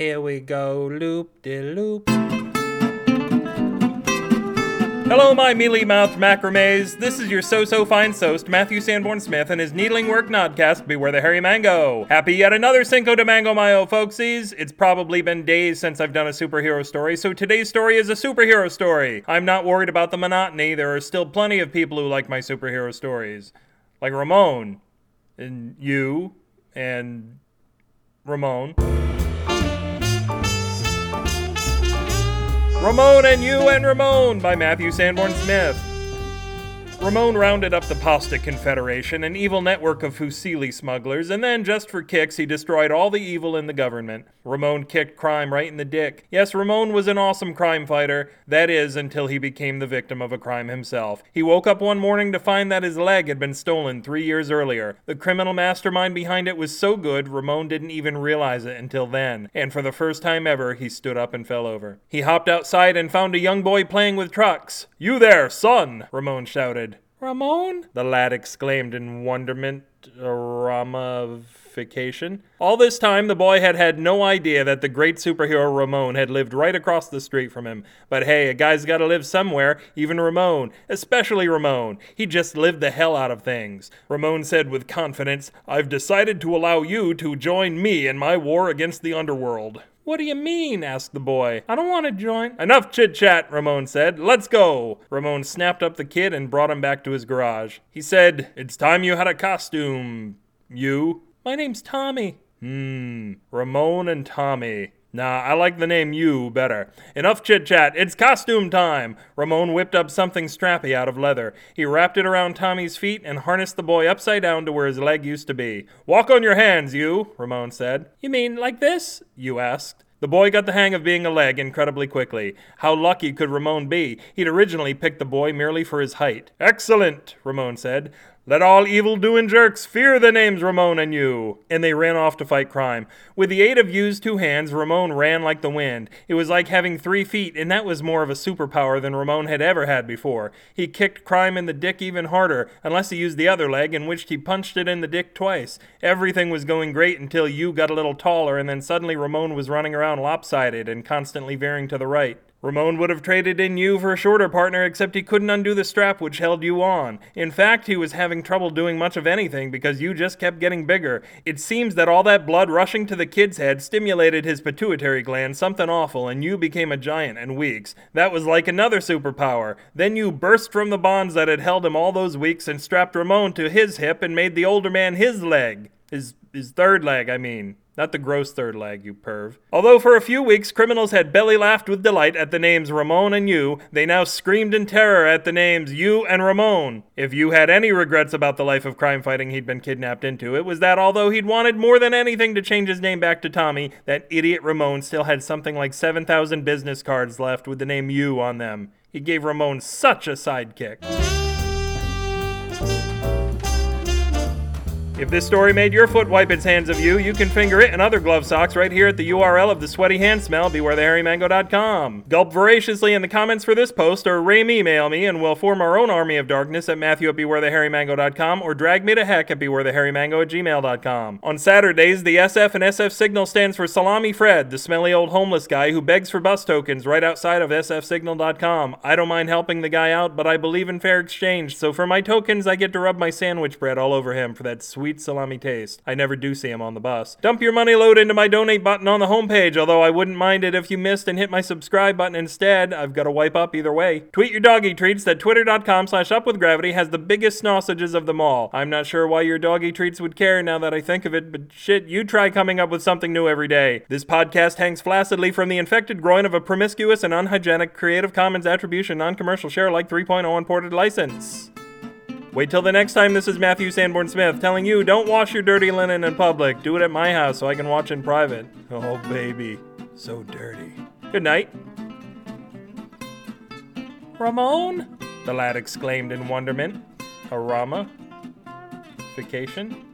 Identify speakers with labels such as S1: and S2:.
S1: Here we go, loop de loop. Hello, my mealy mouthed macramees. This is your so so fine soast, Matthew Sanborn Smith, and his needling work nodcast, Beware the Hairy Mango. Happy yet another Cinco de Mango, my old folksies. It's probably been days since I've done a superhero story, so today's story is a superhero story. I'm not worried about the monotony, there are still plenty of people who like my superhero stories. Like Ramon, and you, and Ramon. Ramon and You and Ramon by Matthew Sanborn Smith. Ramon rounded up the Pasta Confederation, an evil network of Fusilli smugglers, and then, just for kicks, he destroyed all the evil in the government. Ramon kicked crime right in the dick. Yes, Ramon was an awesome crime fighter. That is, until he became the victim of a crime himself. He woke up one morning to find that his leg had been stolen three years earlier. The criminal mastermind behind it was so good, Ramon didn't even realize it until then. And for the first time ever, he stood up and fell over. He hopped outside and found a young boy playing with trucks. You there, son! Ramon shouted. Ramon? The lad exclaimed in wonderment. Ramification. All this time, the boy had had no idea that the great superhero Ramon had lived right across the street from him. But hey, a guy's gotta live somewhere, even Ramon. Especially Ramon. He just lived the hell out of things. Ramon said with confidence, I've decided to allow you to join me in my war against the underworld. What do you mean? asked the boy. I don't want to join. Enough chit chat, Ramon said. Let's go. Ramon snapped up the kid and brought him back to his garage. He said, It's time you had a costume. You? My name's Tommy. Hmm, Ramon and Tommy. Nah, I like the name you better. Enough chit chat. It's costume time. Ramon whipped up something strappy out of leather. He wrapped it around Tommy's feet and harnessed the boy upside down to where his leg used to be. Walk on your hands, you, Ramon said. You mean like this? You asked. The boy got the hang of being a leg incredibly quickly. How lucky could Ramon be? He'd originally picked the boy merely for his height. Excellent, Ramon said. Let all evil doing jerks fear the names Ramon and you. And they ran off to fight crime. With the aid of You's two hands, Ramon ran like the wind. It was like having three feet, and that was more of a superpower than Ramon had ever had before. He kicked crime in the dick even harder, unless he used the other leg, in which he punched it in the dick twice. Everything was going great until Yu got a little taller, and then suddenly Ramon was running around lopsided and constantly veering to the right. Ramon would have traded in you for a shorter partner, except he couldn't undo the strap which held you on. In fact, he was having trouble doing much of anything because you just kept getting bigger. It seems that all that blood rushing to the kid's head stimulated his pituitary gland, something awful, and you became a giant in weeks. That was like another superpower. Then you burst from the bonds that had held him all those weeks and strapped Ramon to his hip and made the older man his leg. His, his third leg, I mean. Not the gross third leg, you perv. Although for a few weeks criminals had belly laughed with delight at the names Ramon and you, they now screamed in terror at the names you and Ramon. If you had any regrets about the life of crime fighting he'd been kidnapped into, it was that although he'd wanted more than anything to change his name back to Tommy, that idiot Ramon still had something like 7,000 business cards left with the name you on them. He gave Ramon such a sidekick. If this story made your foot wipe its hands of you, you can finger it and other glove socks right here at the URL of the sweaty hand smell, bewarethehairymango.com. Gulp voraciously in the comments for this post, or Rame email me, and we'll form our own army of darkness at Matthew at bewarethehairymango.com, or drag me to heck at bewarethehairymango at gmail.com. On Saturdays, the SF and SF signal stands for Salami Fred, the smelly old homeless guy who begs for bus tokens right outside of sfsignal.com. I don't mind helping the guy out, but I believe in fair exchange, so for my tokens, I get to rub my sandwich bread all over him for that sweet salami taste. I never do see him on the bus. Dump your money load into my donate button on the homepage, although I wouldn't mind it if you missed and hit my subscribe button instead. I've got to wipe up either way. Tweet your doggy treats that twitter.com slash upwithgravity has the biggest sausages of them all. I'm not sure why your doggy treats would care now that I think of it, but shit, you try coming up with something new every day. This podcast hangs flaccidly from the infected groin of a promiscuous and unhygienic Creative Commons Attribution Non-Commercial Share Like 3.0 Unported license. Wait till the next time this is Matthew Sanborn Smith telling you don't wash your dirty linen in public. Do it at my house so I can watch in private. Oh, baby. So dirty. Good night. Ramon? The lad exclaimed in wonderment. A Rama? Vacation?